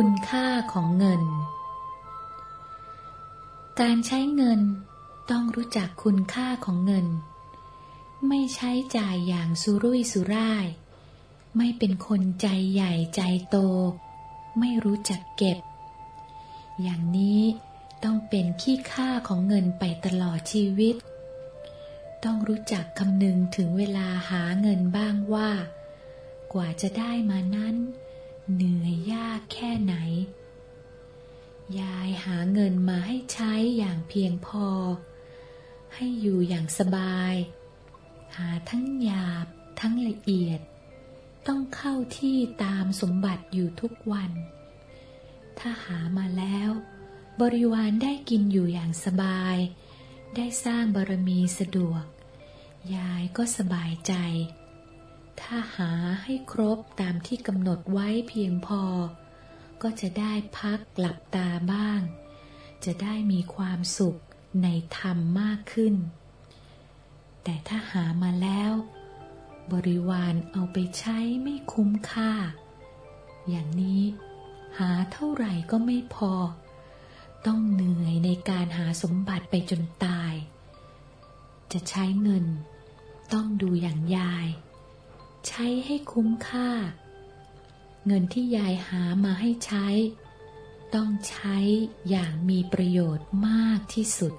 คุณค่าของเงิน การใช้เงินต้องรู้จักคุณค่าของเงิน ไม่ใช้จ่ายอย่างสุรุ่ยสุร่าย ไม่เป็นคนใจใหญ่ใจโต ไม่รู้จักเก็บ อย่างนี้ต้องเป็นขี้ค่าของเงินไปตลอดชีวิต ต้องรู้จักคำนึงถึงเวลาหาเงินบ้างว่า กว่าจะได้มานั้น เหนื่อยยากแค่ไหน ยายหาเงินมาให้ใช้อย่างเพียงพอ ให้อยู่อย่างสบาย หาทั้งหยาบทั้งละเอียด ต้องเข้าที่ตามสมบัติอยู่ทุกวัน ถ้าหามาแล้ว บริวารได้กินอยู่อย่างสบาย ได้สร้างบารมีสะดวก ยายก็สบายใจ ถ้าหาให้ครบตามที่กำหนดไว้เพียงพอ ก็จะได้พักหลับตาบ้าง จะได้มีความสุขในธรรมมากขึ้น แต่ถ้าหามาแล้ว บริวารเอาไปใช้ไม่คุ้มค่า อย่างนี้หาเท่าไหร่ก็ไม่พอ ต้องเหนื่อยในการหาสมบัติไปจนตาย จะใช้เงิน ต้องดูอย่างยาย ใช้ให้คุ้มค่า เงินที่ยายหามาให้ใช้ ต้องใช้อย่างมีประโยชน์มากที่สุด